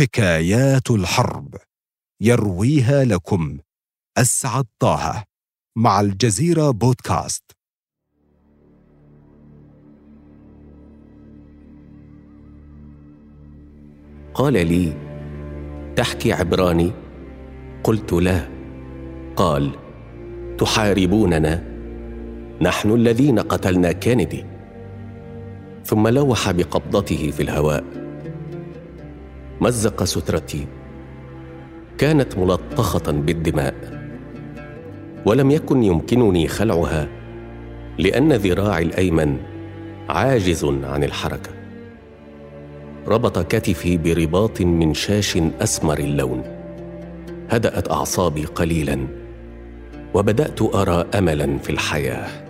حكايات الحرب يرويها لكم أسعد طه مع الجزيرة بودكاست. قال لي تحكي عبراني؟ قلت لا. قال تحاربوننا؟ نحن الذين قتلنا كينيدي. ثم لوح بقبضته في الهواء. مزق سترتي. كانت ملطخة بالدماء. ولم يكن يمكنني خلعها لأن ذراعي الأيمن عاجز عن الحركة. ربط كتفي برباط من شاش أسمر اللون. هدأت أعصابي قليلا وبدأت أرى املا في الحياة.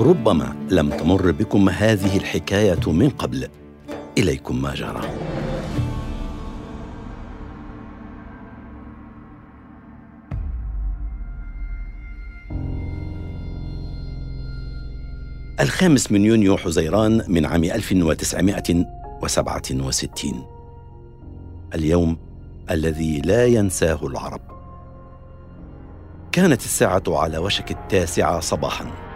ربما لم تمر بكم هذه الحكاية من قبل. إليكم ما جرى. الخامس من يونيو حزيران من عام 1967 اليوم الذي لا ينساه العرب. كانت الساعة على وشك التاسعة صباحاً.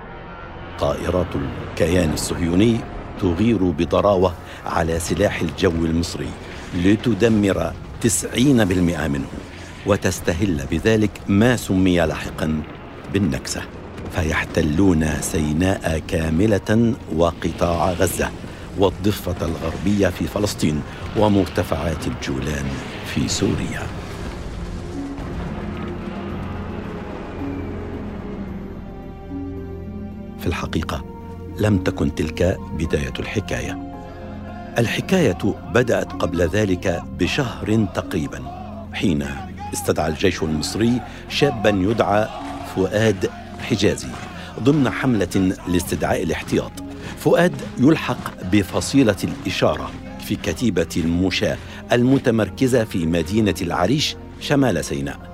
طائرات الكيان الصهيوني تغير بضراوة على سلاح الجو المصري لتدمر 90% منه وتستهل بذلك ما سمي لاحقا بالنكسة. فيحتلون سيناء كاملة وقطاع غزة والضفة الغربية في فلسطين ومرتفعات الجولان في سوريا. الحقيقة. لم تكن تلك بداية الحكاية. الحكاية بدأت قبل ذلك بشهر تقريبا. حين استدعى الجيش المصري شابا يدعى فؤاد حجازي ضمن حملة لاستدعاء الاحتياط. فؤاد يلحق بفصيلة الإشارة في كتيبة المشاة المتمركزة في مدينة العريش شمال سيناء.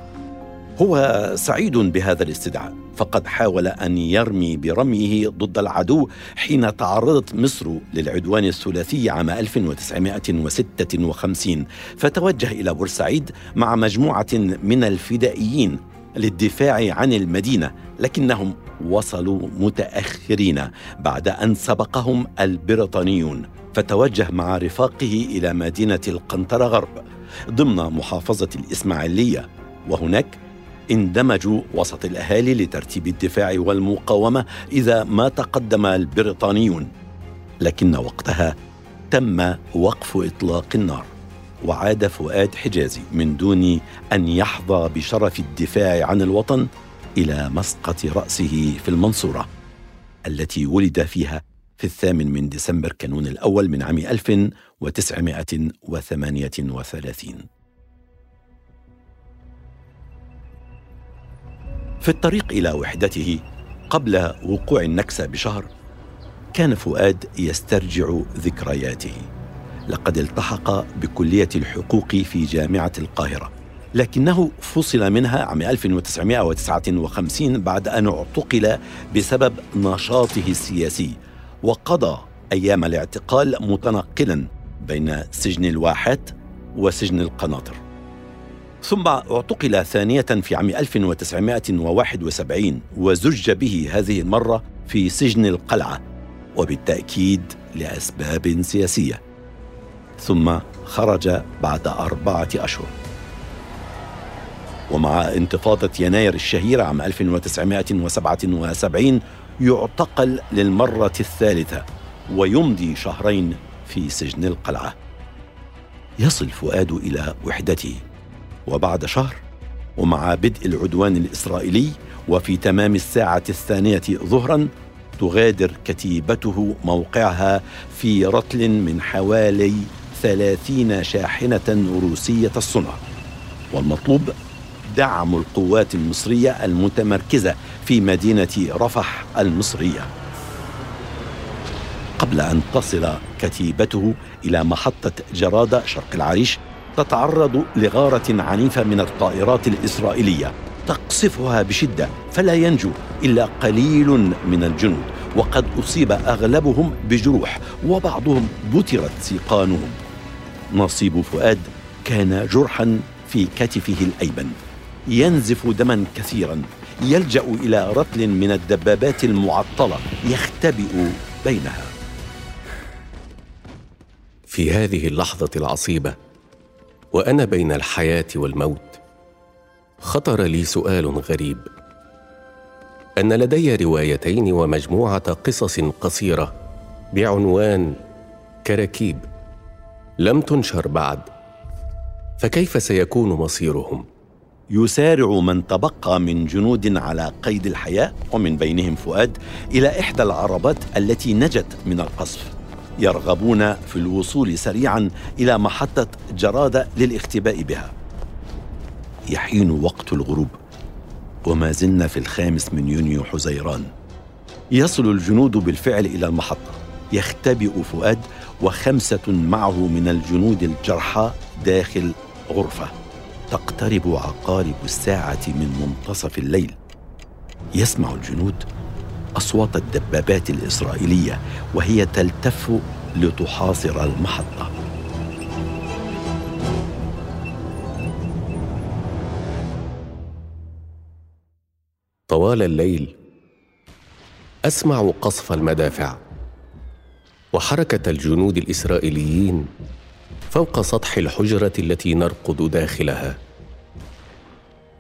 هو سعيد بهذا الاستدعاء فقد حاول أن يرمي برميه ضد العدو حين تعرضت مصر للعدوان الثلاثي عام 1956 فتوجه إلى بورسعيد مع مجموعة من الفدائيين للدفاع عن المدينة لكنهم وصلوا متأخرين بعد أن سبقهم البريطانيون. فتوجه مع رفاقه إلى مدينة القنطرة غرب ضمن محافظة الإسماعيلية. وهناك اندمجوا وسط الأهالي لترتيب الدفاع والمقاومة إذا ما تقدم البريطانيون. لكن وقتها تم وقف إطلاق النار وعاد فؤاد حجازي من دون أن يحظى بشرف الدفاع عن الوطن إلى مسقط رأسه في المنصورة التي ولد فيها في الثامن من ديسمبر كانون الأول من عام 1938 في الطريق إلى وحدته قبل وقوع النكسة بشهر كان فؤاد يسترجع ذكرياته. لقد التحق بكلية الحقوق في جامعة القاهرة لكنه فصل منها عام 1959 بعد أن اعتقل بسبب نشاطه السياسي وقضى أيام الاعتقال متنقلا بين سجن الواحات وسجن القناطر. ثم اعتقل ثانية في عام 1971 وزج به هذه المرة في سجن القلعة وبالتأكيد لأسباب سياسية. ثم خرج بعد أربعة أشهر. ومع انتفاضة يناير الشهيرة عام 1977 يعتقل للمرة الثالثة ويمضي شهرين في سجن القلعة. يصل فؤاد إلى وحدته. وبعد شهر ومع بدء العدوان الإسرائيلي وفي تمام الساعة الثانية ظهرا تغادر كتيبته موقعها في رطل من حوالي ثلاثين شاحنة روسية الصنع. والمطلوب دعم القوات المصرية المتمركزة في مدينة رفح المصرية. قبل أن تصل كتيبته إلى محطة جرادة شرق العريش تتعرض لغارة عنيفة من الطائرات الإسرائيلية. تقصفها بشدة فلا ينجو إلا قليل من الجنود وقد أصيب أغلبهم بجروح وبعضهم بترت سيقانهم. نصيب فؤاد كان جرحا في كتفه الأيمن. ينزف دما كثيرا. يلجأ إلى رتل من الدبابات المعطلة. يختبئ بينها. في هذه اللحظة العصيبة وأنا بين الحياة والموت. خطر لي سؤال غريب. أن لدي روايتين ومجموعة قصص قصيرة بعنوان كراكيب. لم تنشر بعد. فكيف سيكون مصيرهم؟ يسارع من تبقى من جنود على قيد الحياة ومن بينهم فؤاد إلى إحدى العربات التي نجت من القصف. يرغبون في الوصول سريعا إلى محطة جرادة للاختباء بها. يحين وقت الغروب وما زلنا في الخامس من يونيو حزيران. يصل الجنود بالفعل إلى المحطة. يختبئ فؤاد وخمسة معه من الجنود الجرحى داخل غرفة. تقترب عقارب الساعة من منتصف الليل. يسمع الجنود أصوات الدبابات الإسرائيلية وهي تلتف لتحاصر المحطة. طوال الليل أسمع قصف المدافع وحركة الجنود الإسرائيليين فوق سطح الحجرة التي نرقد داخلها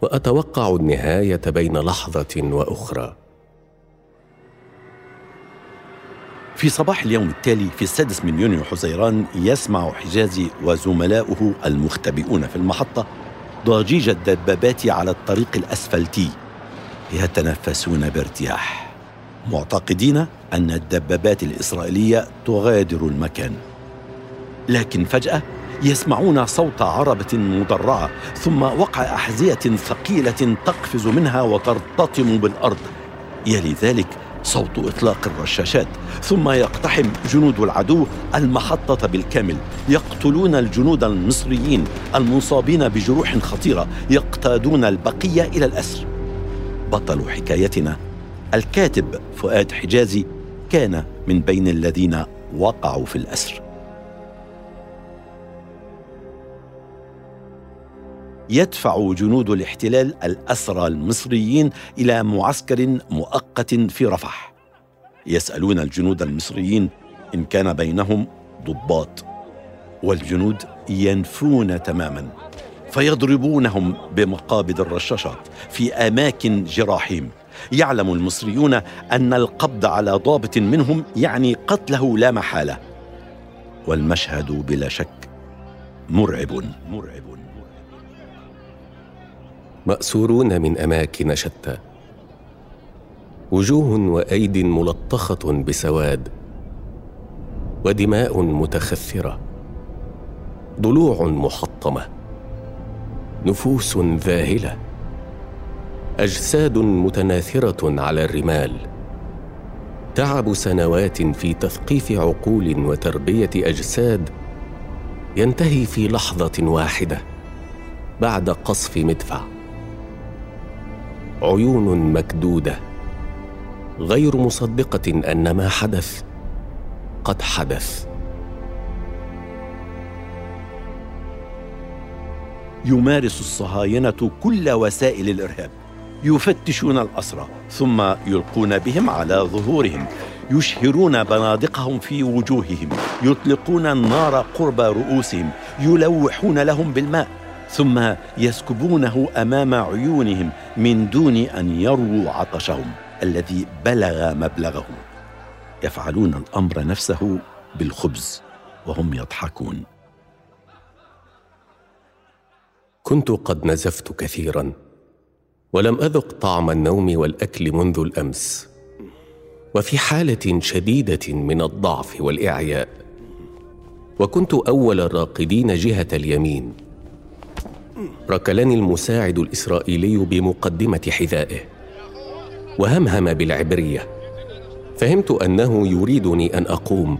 وأتوقع النهاية بين لحظة وأخرى. في صباح اليوم التالي في السادس من يونيو حزيران يسمع حجازي وزملاؤه المختبئون في المحطة ضجيج الدبابات على الطريق الأسفلتي. يتنفسون بارتياح. معتقدين أن الدبابات الإسرائيلية تغادر المكان. لكن فجأة يسمعون صوت عربة مدرعة ثم وقع أحذية ثقيلة تقفز منها وترتطم بالأرض. يلي ذلك صوت إطلاق الرشاشات ثم يقتحم جنود العدو المحطة بالكامل. يقتلون الجنود المصريين المصابين بجروح خطيرة يقتادون البقية إلى الأسر. بطل حكايتنا الكاتب فؤاد حجازي كان من بين الذين وقعوا في الأسر. يدفع جنود الاحتلال الأسرى المصريين إلى معسكر مؤقت في رفح. يسألون الجنود المصريين إن كان بينهم ضباط والجنود ينفون تماما فيضربونهم بمقابض الرشاشات في أماكن جراحهم يعلم المصريون أن القبض على ضابط منهم يعني قتله لا محالة والمشهد بلا شك مرعب. مرعب. مأسورون من أماكن شتى. وجوه وأيد ملطخة بسواد. ودماء متخثرة. ضلوع محطمة. نفوس ذاهلة. أجساد متناثرة على الرمال. تعب سنوات في تثقيف عقول وتربية أجساد ينتهي في لحظة واحدة بعد قصف مدفع. عيون مكدودة. غير مصدقة أن ما حدث قد حدث. يمارس الصهاينة كل وسائل الإرهاب. يفتشون الأسرى ثم يلقون بهم على ظهورهم. يشهرون بنادقهم في وجوههم. يطلقون النار قرب رؤوسهم. يلوحون لهم بالماء. ثم يسكبونه أمام عيونهم من دون أن يروا عطشهم الذي بلغ مبلغه يفعلون الأمر نفسه بالخبز وهم يضحكون. كنت قد نزفت كثيرا ولم أذق طعم النوم والأكل منذ الأمس. وفي حالة شديدة من الضعف والإعياء وكنت أول الراقدين جهة اليمين. ركلني المساعد الإسرائيلي بمقدمة حذائه. وهمهم بالعبرية. فهمت أنه يريدني أن أقوم.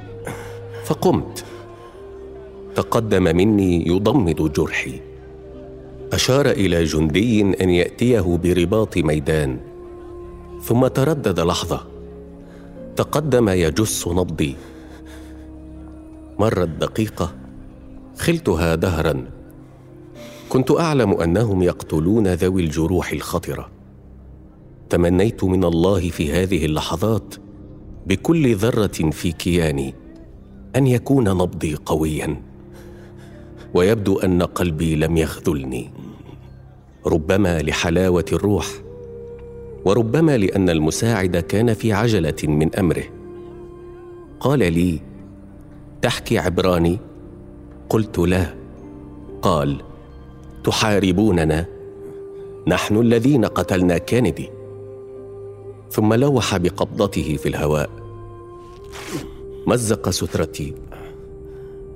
فقمت. تقدم مني يضمد جرحي. أشار إلى جندي أن يأتيه برباط ميدان. ثم تردد لحظة. تقدم يجس نبضي. مرت دقيقة. خلتها دهرا. كنت أعلم أنهم يقتلون ذوي الجروح الخطرة. تمنيت من الله في هذه اللحظات بكل ذرة في كياني أن يكون نبضي قويا ويبدو أن قلبي لم يخذلني. ربما لحلاوة الروح وربما لأن المساعد كان في عجلة من أمره. قال لي تحكي عبراني. قلت لا قال. تحاربوننا. نحن الذين قتلنا كينيدي. ثم لوح بقبضته في الهواء. مزق سترتي.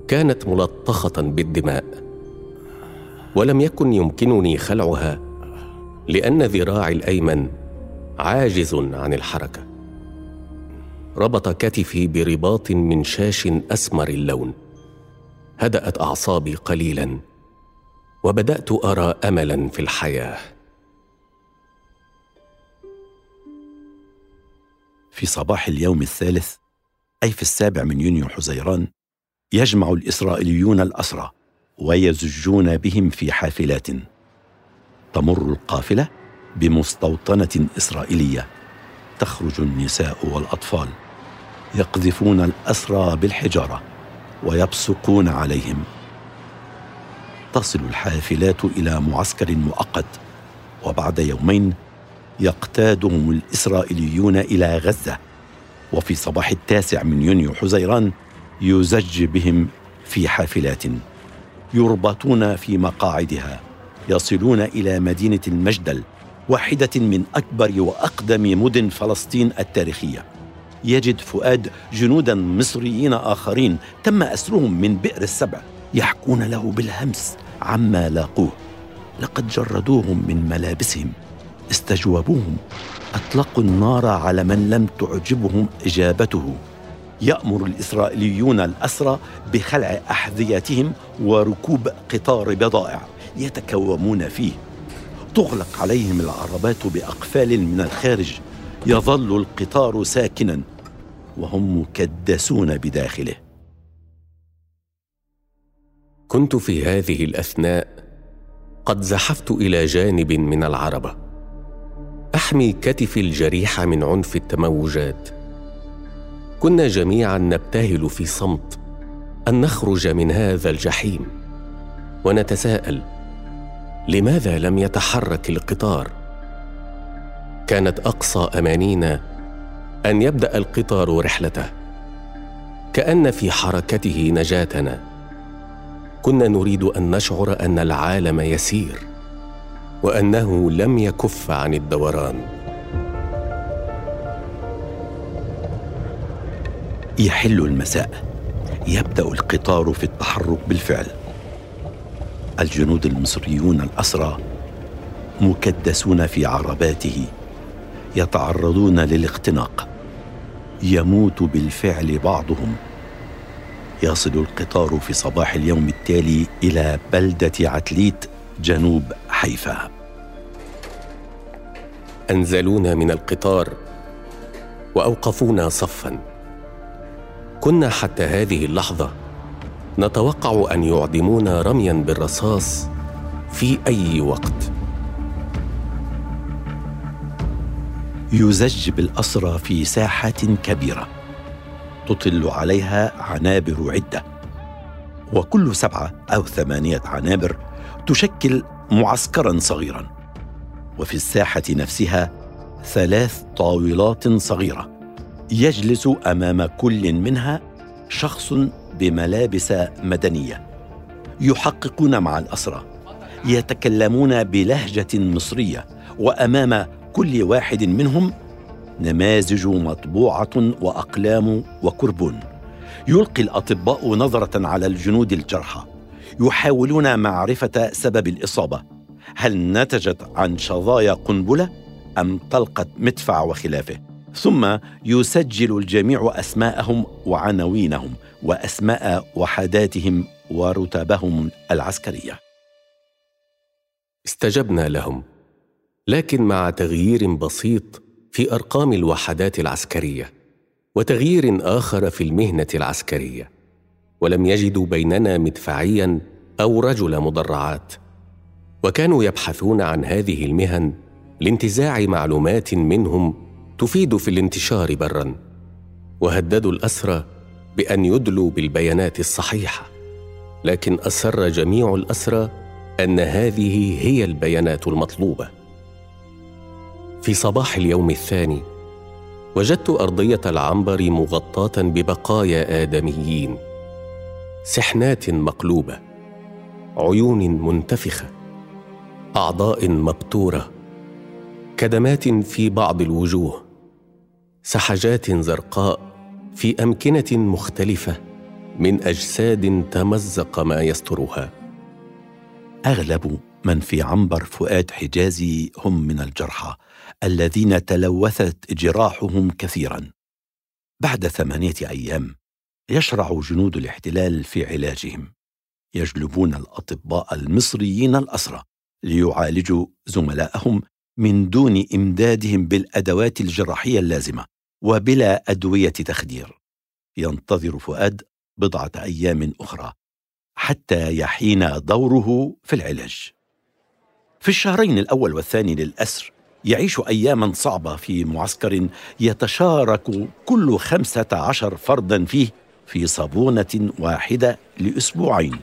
كانت ملطخة بالدماء. ولم يكن يمكنني خلعها لأن ذراعي الأيمن عاجز عن الحركة. ربط كتفي برباط من شاش أسمر اللون. هدأت أعصابي قليلا. وبدأت أرى املا في الحياة. في صباح اليوم الثالث أي في السابع من يونيو حزيران يجمع الإسرائيليون الأسرى ويزجون بهم في حافلات. تمر القافلة بمستوطنة إسرائيلية. تخرج النساء والأطفال يقذفون الأسرى بالحجارة ويبصقون عليهم. تصل الحافلات إلى معسكر مؤقت وبعد يومين يقتادهم الإسرائيليون إلى غزة. وفي صباح التاسع من يونيو حزيران يزج بهم في حافلات يربطون في مقاعدها يصلون إلى مدينة المجدل واحدة من أكبر وأقدم مدن فلسطين التاريخية. يجد فؤاد جنودا مصريين آخرين تم أسرهم من بئر السبع يحكون له بالهمس. عما لاقوه. لقد جردوهم من ملابسهم استجوبوهم. أطلقوا النار على من لم تعجبهم إجابته. يأمر الإسرائيليون الأسرى بخلع أحذيتهم وركوب قطار بضائع يتكومون فيه. تغلق عليهم العربات بأقفال من الخارج. يظل القطار ساكنا وهم مكدسون بداخله. كنت في هذه الأثناء قد زحفت إلى جانب من العربة. أحمي كتفي الجريح من عنف التموجات. كنا جميعا نبتهل في صمت أن نخرج من هذا الجحيم ونتساءل لماذا لم يتحرك القطار؟ كانت أقصى أمانينا أن يبدأ القطار رحلته كأن في حركته نجاتنا. كنا نريد أن نشعر أن العالم يسير وأنه لم يكف عن الدوران. يحل المساء. يبدأ القطار في التحرك بالفعل. الجنود المصريون الأسرى مكدسون في عرباته يتعرضون للاختناق. يموت بالفعل بعضهم. يصل القطار في صباح اليوم التالي إلى بلدة عتليت جنوب حيفا. أنزلونا من القطار وأوقفونا صفا. كنا حتى هذه اللحظة نتوقع أن يعدمونا رميا بالرصاص في أي وقت. يزج بالأسرى في ساحة كبيرة. تطل عليها عنابر عدة. وكل سبعة أو ثمانية عنابر تشكل معسكرا صغيرا. وفي الساحة نفسها ثلاث طاولات صغيرة يجلس أمام كل منها شخص بملابس مدنية يحققون مع الأسرى يتكلمون بلهجة مصرية وأمام كل واحد منهم نماذج مطبوعة وأقلام وكربون يلقي الأطباء نظرة على الجنود الجرحى. يحاولون معرفة سبب الإصابة. هل نتجت عن شظايا قنبلة أم طلقه مدفع وخلافه؟ ثم يسجل الجميع أسماءهم وعناوينهم وأسماء وحداتهم ورتبهم العسكرية. استجبنا لهم لكن مع تغيير بسيط في أرقام الوحدات العسكرية وتغيير آخر في المهنة العسكرية ولم يجدوا بيننا مدفعيا أو رجل مدرعات وكانوا يبحثون عن هذه المهن لانتزاع معلومات منهم تفيد في الانتشار برا وهددوا الأسرى بأن يدلوا بالبيانات الصحيحة لكن اصر جميع الأسرى أن هذه هي البيانات المطلوبة. في صباح اليوم الثاني وجدت أرضية العنبر مغطاة ببقايا آدميين سحنات مقلوبة عيون منتفخة أعضاء مبتورة كدمات في بعض الوجوه سحجات زرقاء في أمكنة مختلفة من أجساد تمزق ما يسترها. أغلب من في عنبر فؤاد حجازي هم من الجرحى. الذين تلوثت جراحهم كثيرا. بعد ثمانية أيام يشرع جنود الاحتلال في علاجهم. يجلبون الأطباء المصريين الأسرى ليعالجوا زملائهم من دون إمدادهم بالأدوات الجراحية اللازمة وبلا أدوية تخدير. ينتظر فؤاد بضعة أيام أخرى حتى يحين دوره في العلاج. في الشهرين الأول والثاني للأسر يعيش أياما صعبة في معسكر يتشارك كل خمسة عشر فردا فيه في صابونة واحدة لأسبوعين.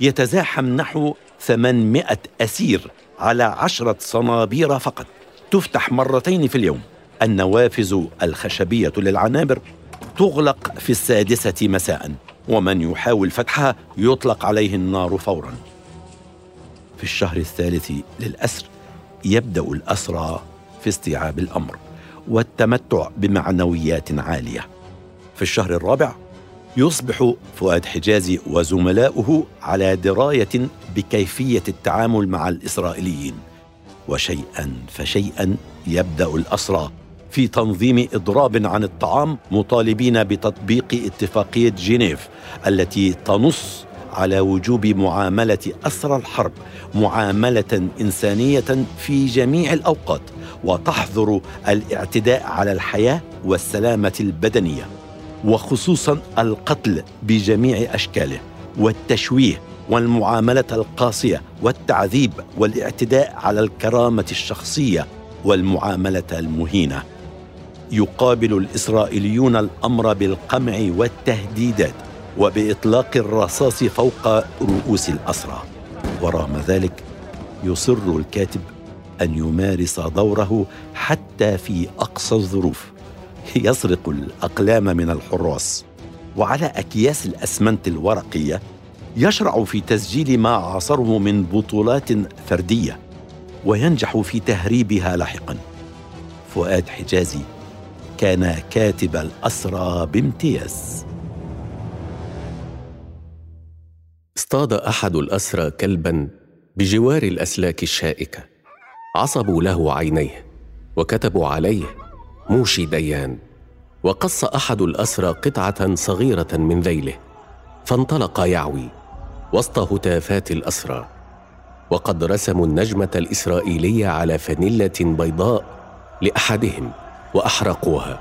يتزاحم نحو 800 أسير على عشرة صنابير فقط. تفتح مرتين في اليوم. النوافذ الخشبية للعنابر تغلق في السادسة مساء ومن يحاول فتحها يطلق عليه النار فورا. في الشهر الثالث للأسر يبدأ الأسرى في استيعاب الأمر والتمتع بمعنويات عالية. في الشهر الرابع يصبح فؤاد حجازي وزملاؤه على دراية بكيفية التعامل مع الإسرائيليين. وشيئا فشيئا يبدأ الأسرى في تنظيم إضراب عن الطعام مطالبين بتطبيق اتفاقية جنيف التي تنص على وجوب معاملة أسرى الحرب معاملة إنسانية في جميع الأوقات وتحظر الاعتداء على الحياة والسلامة البدنية وخصوصا القتل بجميع أشكاله والتشويه والمعاملة القاسية والتعذيب والاعتداء على الكرامة الشخصية والمعاملة المهينة. يقابل الإسرائيليون الأمر بالقمع والتهديدات. وبإطلاق الرصاص فوق رؤوس الأسرى. ورغم ذلك يصر الكاتب أن يمارس دوره حتى في أقصى الظروف. يسرق الأقلام من الحراس. وعلى أكياس الأسمنت الورقية يشرع في تسجيل ما عاصره من بطولات فردية. وينجح في تهريبها لاحقا. فؤاد حجازي كان كاتب الأسرى بامتياز. اصطاد أحد الأسرى كلبا بجوار الأسلاك الشائكة. عصبوا له عينيه وكتبوا عليه موشي ديان وقص أحد الأسرى قطعة صغيرة من ذيله. فانطلق يعوي وسط هتافات الأسرى. وقد رسموا النجمة الإسرائيلية على فانيلة بيضاء لأحدهم وأحرقوها.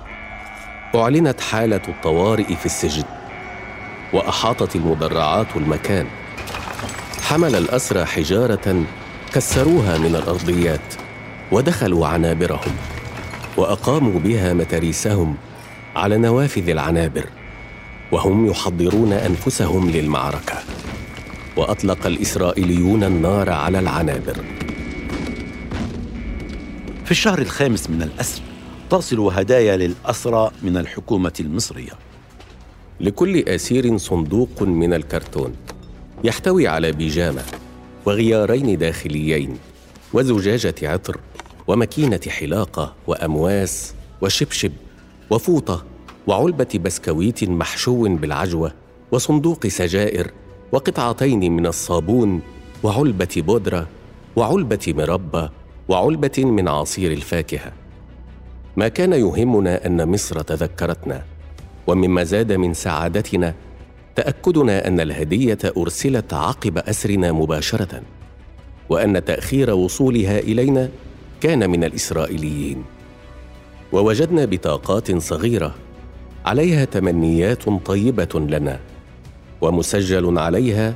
أعلنت حالة الطوارئ في السجن. وأحاطت المدرعات المكان. حمل الأسرى حجارة كسروها من الأرضيات ودخلوا عنابرهم وأقاموا بها متاريسهم على نوافذ العنابر وهم يحضرون أنفسهم للمعركة. وأطلق الإسرائيليون النار على العنابر. في الشهر الخامس من الأسر تصل هدايا للأسرى من الحكومة المصرية. لكل أسير صندوق من الكرتون يحتوي على بيجامة وغيارين داخليين وزجاجة عطر وماكينة حلاقة وأمواس وشبشب وفوطة وعلبة بسكويت محشو بالعجوة وصندوق سجائر وقطعتين من الصابون وعلبة بودرة وعلبة مربى وعلبة من عصير الفاكهة. ما كان يهمنا أن مصر تذكرتنا. ومما زاد من سعادتنا تأكدنا أن الهدية أرسلت عقب أسرنا مباشرة وأن تأخير وصولها إلينا كان من الإسرائيليين. ووجدنا بطاقات صغيرة عليها تمنيات طيبة لنا ومسجل عليها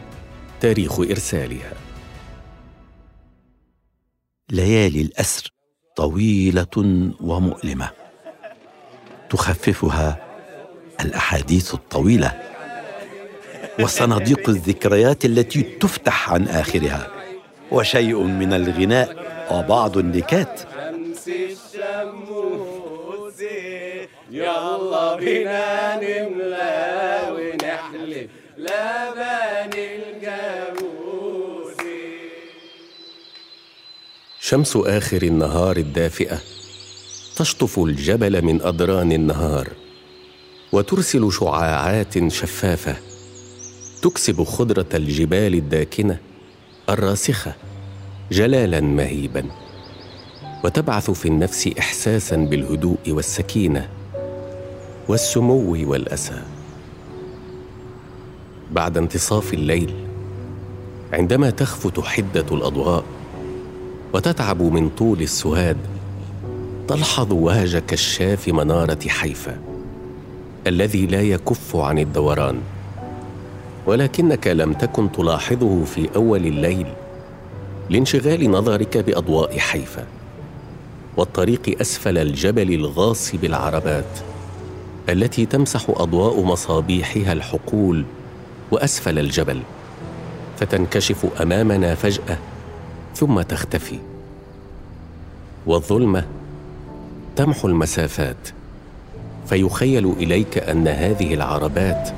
تاريخ إرسالها. ليالي الأسر طويلة ومؤلمة تخففها الأحاديث الطويلة وصناديق الذكريات التي تفتح عن آخرها. وشيء من الغناء وبعض النكات. يلا بينا نملى ونحلف لبن الجاموس شمس آخر النهار الدافئة تشطف الجبل من أدران النهار. وترسل شعاعات شفافة تكسب خضرة الجبال الداكنة الراسخة جلالا مهيبا وتبعث في النفس إحساسا بالهدوء والسكينة والسمو والأسى. بعد انتصاف الليل عندما تخفت حدة الأضواء وتتعب من طول السهاد تلحظ وهج كشاف منارة حيفا. الذي لا يكف عن الدوران ولكنك لم تكن تلاحظه في أول الليل لانشغال نظرك بأضواء حيفا والطريق أسفل الجبل الغاص بالعربات التي تمسح أضواء مصابيحها الحقول وأسفل الجبل فتنكشف أمامنا فجأة ثم تختفي والظلمة تمحو المسافات. فيخيل إليك أن هذه العربات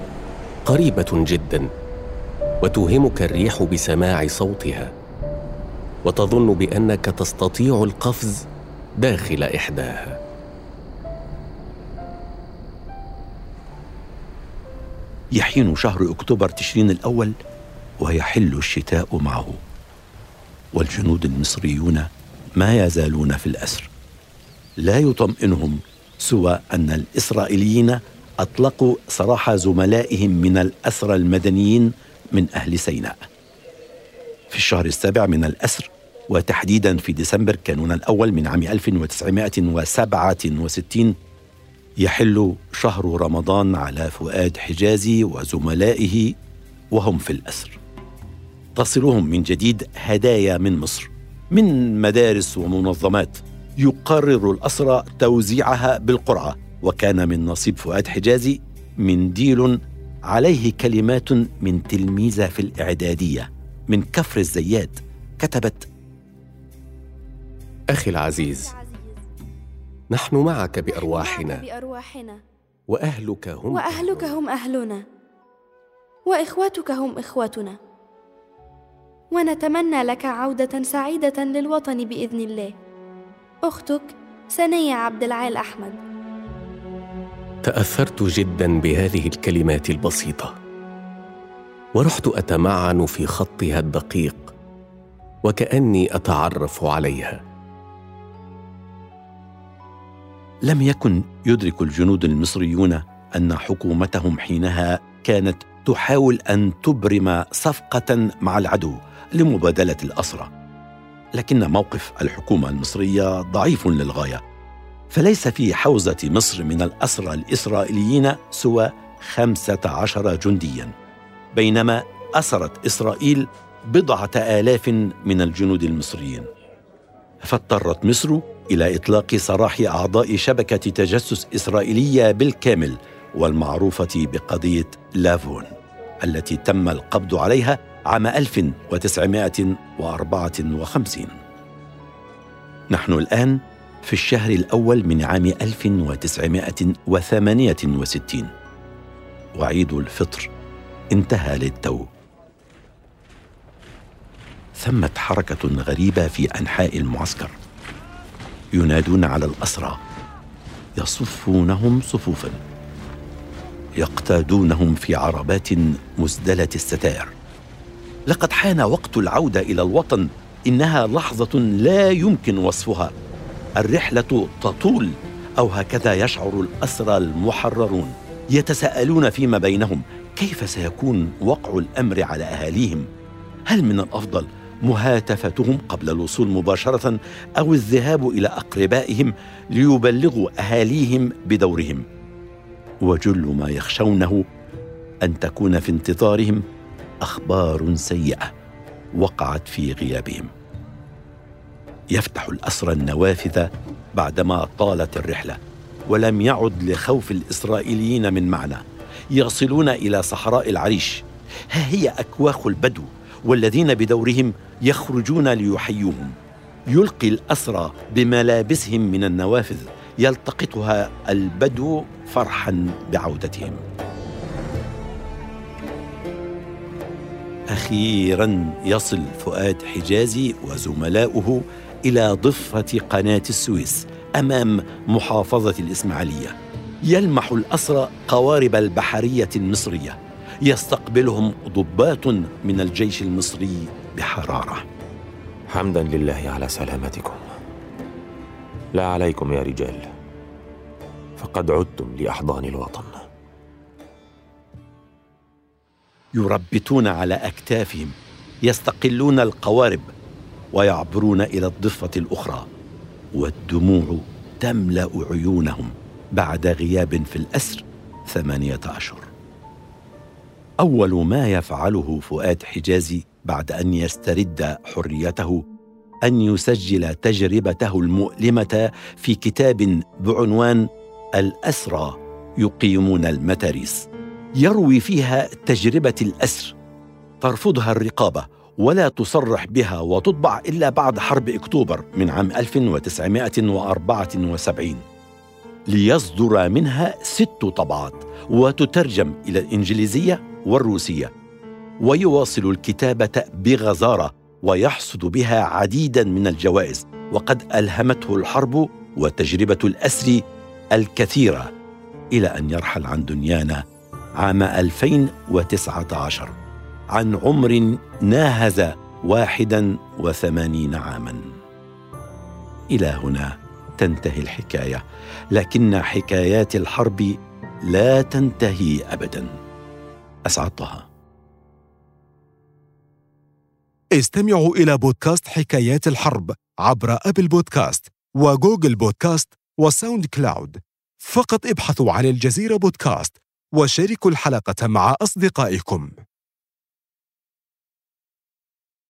قريبة جدا وتوهمك الريح بسماع صوتها وتظن بأنك تستطيع القفز داخل إحداها. يحين شهر أكتوبر تشرين الأول ويحل الشتاء معه. والجنود المصريون ما يزالون في الأسر. لا يطمئنهم سوى أن الإسرائيليين أطلقوا سراح زملائهم من الأسرى المدنيين من أهل سيناء. في الشهر السابع من الأسر وتحديدا في ديسمبر كانون الأول من عام 1967 يحل شهر رمضان على فؤاد حجازي وزملائه وهم في الأسر. تصلهم من جديد هدايا من مصر من مدارس ومنظمات يقرر الأسرى توزيعها بالقرعة. وكان من نصيب فؤاد حجازي منديل عليه كلمات من تلميذة في الإعدادية. من كفر الزيات كتبت أخي العزيز نحن معك بأرواحنا. وأهلك هم وأهلك هم أهلنا. وإخوتك هم إخوتنا ونتمنى لك عودة سعيدة للوطن بإذن الله. أختك سنية عبد العال أحمد. تأثرت جدا بهذه الكلمات البسيطة ورحت أتمعن في خطها الدقيق وكأني أتعرف عليها. لم يكن يدرك الجنود المصريون أن حكومتهم حينها كانت تحاول أن تبرم صفقة مع العدو لمبادلة الأسرى. لكن موقف الحكومة المصرية ضعيف للغاية فليس في حوزة مصر من الأسرى الإسرائيليين سوى خمسة عشر جنديا بينما أسرت إسرائيل بضعة آلاف من الجنود المصريين. فاضطرت مصر إلى إطلاق سراح أعضاء شبكة تجسس إسرائيلية بالكامل والمعروفة بقضية لافون التي تم القبض عليها عام 1954 نحن الآن في الشهر الأول من عام 1968 وعيد الفطر انتهى للتو. ثمة حركة غريبة في أنحاء المعسكر. ينادون على الأسرى. يصفونهم صفوفا. يقتادونهم في عربات مزدلة الستائر. لقد حان وقت العودة إلى الوطن إنها لحظة لا يمكن وصفها. الرحلة تطول أو هكذا يشعر الأسرى المحررون يتساءلون فيما بينهم كيف سيكون وقع الأمر على أهاليهم؟ هل من الأفضل مهاتفتهم قبل الوصول مباشرة أو الذهاب إلى أقربائهم ليبلغوا أهاليهم بدورهم؟ وجل ما يخشونه أن تكون في انتظارهم. أخبار سيئة وقعت في غيابهم. يفتح الأسرى النوافذ بعدما طالت الرحلة ولم يعد لخوف الإسرائيليين من معنى. يصلون إلى صحراء العريش. ها هي أكواخ البدو والذين بدورهم يخرجون ليحيوهم. يلقي الأسرى بملابسهم من النوافذ يلتقطها البدو فرحا بعودتهم. أخيرا يصل فؤاد حجازي وزملاؤه إلى ضفة قناة السويس أمام محافظة الإسماعيلية. يلمح الأسرى قوارب البحرية المصرية. يستقبلهم ضباط من الجيش المصري بحرارة. حمدا لله على سلامتكم. لا عليكم يا رجال. فقد عدتم لأحضان الوطن. يربتون على أكتافهم يستقلون القوارب ويعبرون إلى الضفة الأخرى والدموع تملأ عيونهم بعد غياب في الأسر ثمانية اشهر أول ما يفعله فؤاد حجازي بعد أن يسترد حريته أن يسجل تجربته المؤلمة في كتاب بعنوان الأسرى يقيمون المتاريس. يروي فيها تجربة الأسر. ترفضها الرقابة ولا تصرح بها وتطبع إلا بعد حرب أكتوبر من عام 1974 ليصدر منها ست طبعات وتترجم إلى الإنجليزية والروسية. ويواصل الكتابة بغزارة ويحصد بها عديدا من الجوائز وقد ألهمته الحرب وتجربة الأسر الكثيرة. إلى أن يرحل عن دنيانا عام 2019 عن عمر ناهز واحدا وثمانين عاما. إلى هنا تنتهي الحكاية لكن حكايات الحرب لا تنتهي ابدا. أسعد طه. استمعوا إلى بودكاست حكايات الحرب عبر Apple Podcast و Google Podcast و SoundCloud. فقط ابحثوا عن الجزيرة بودكاست وشاركوا الحلقة مع أصدقائكم.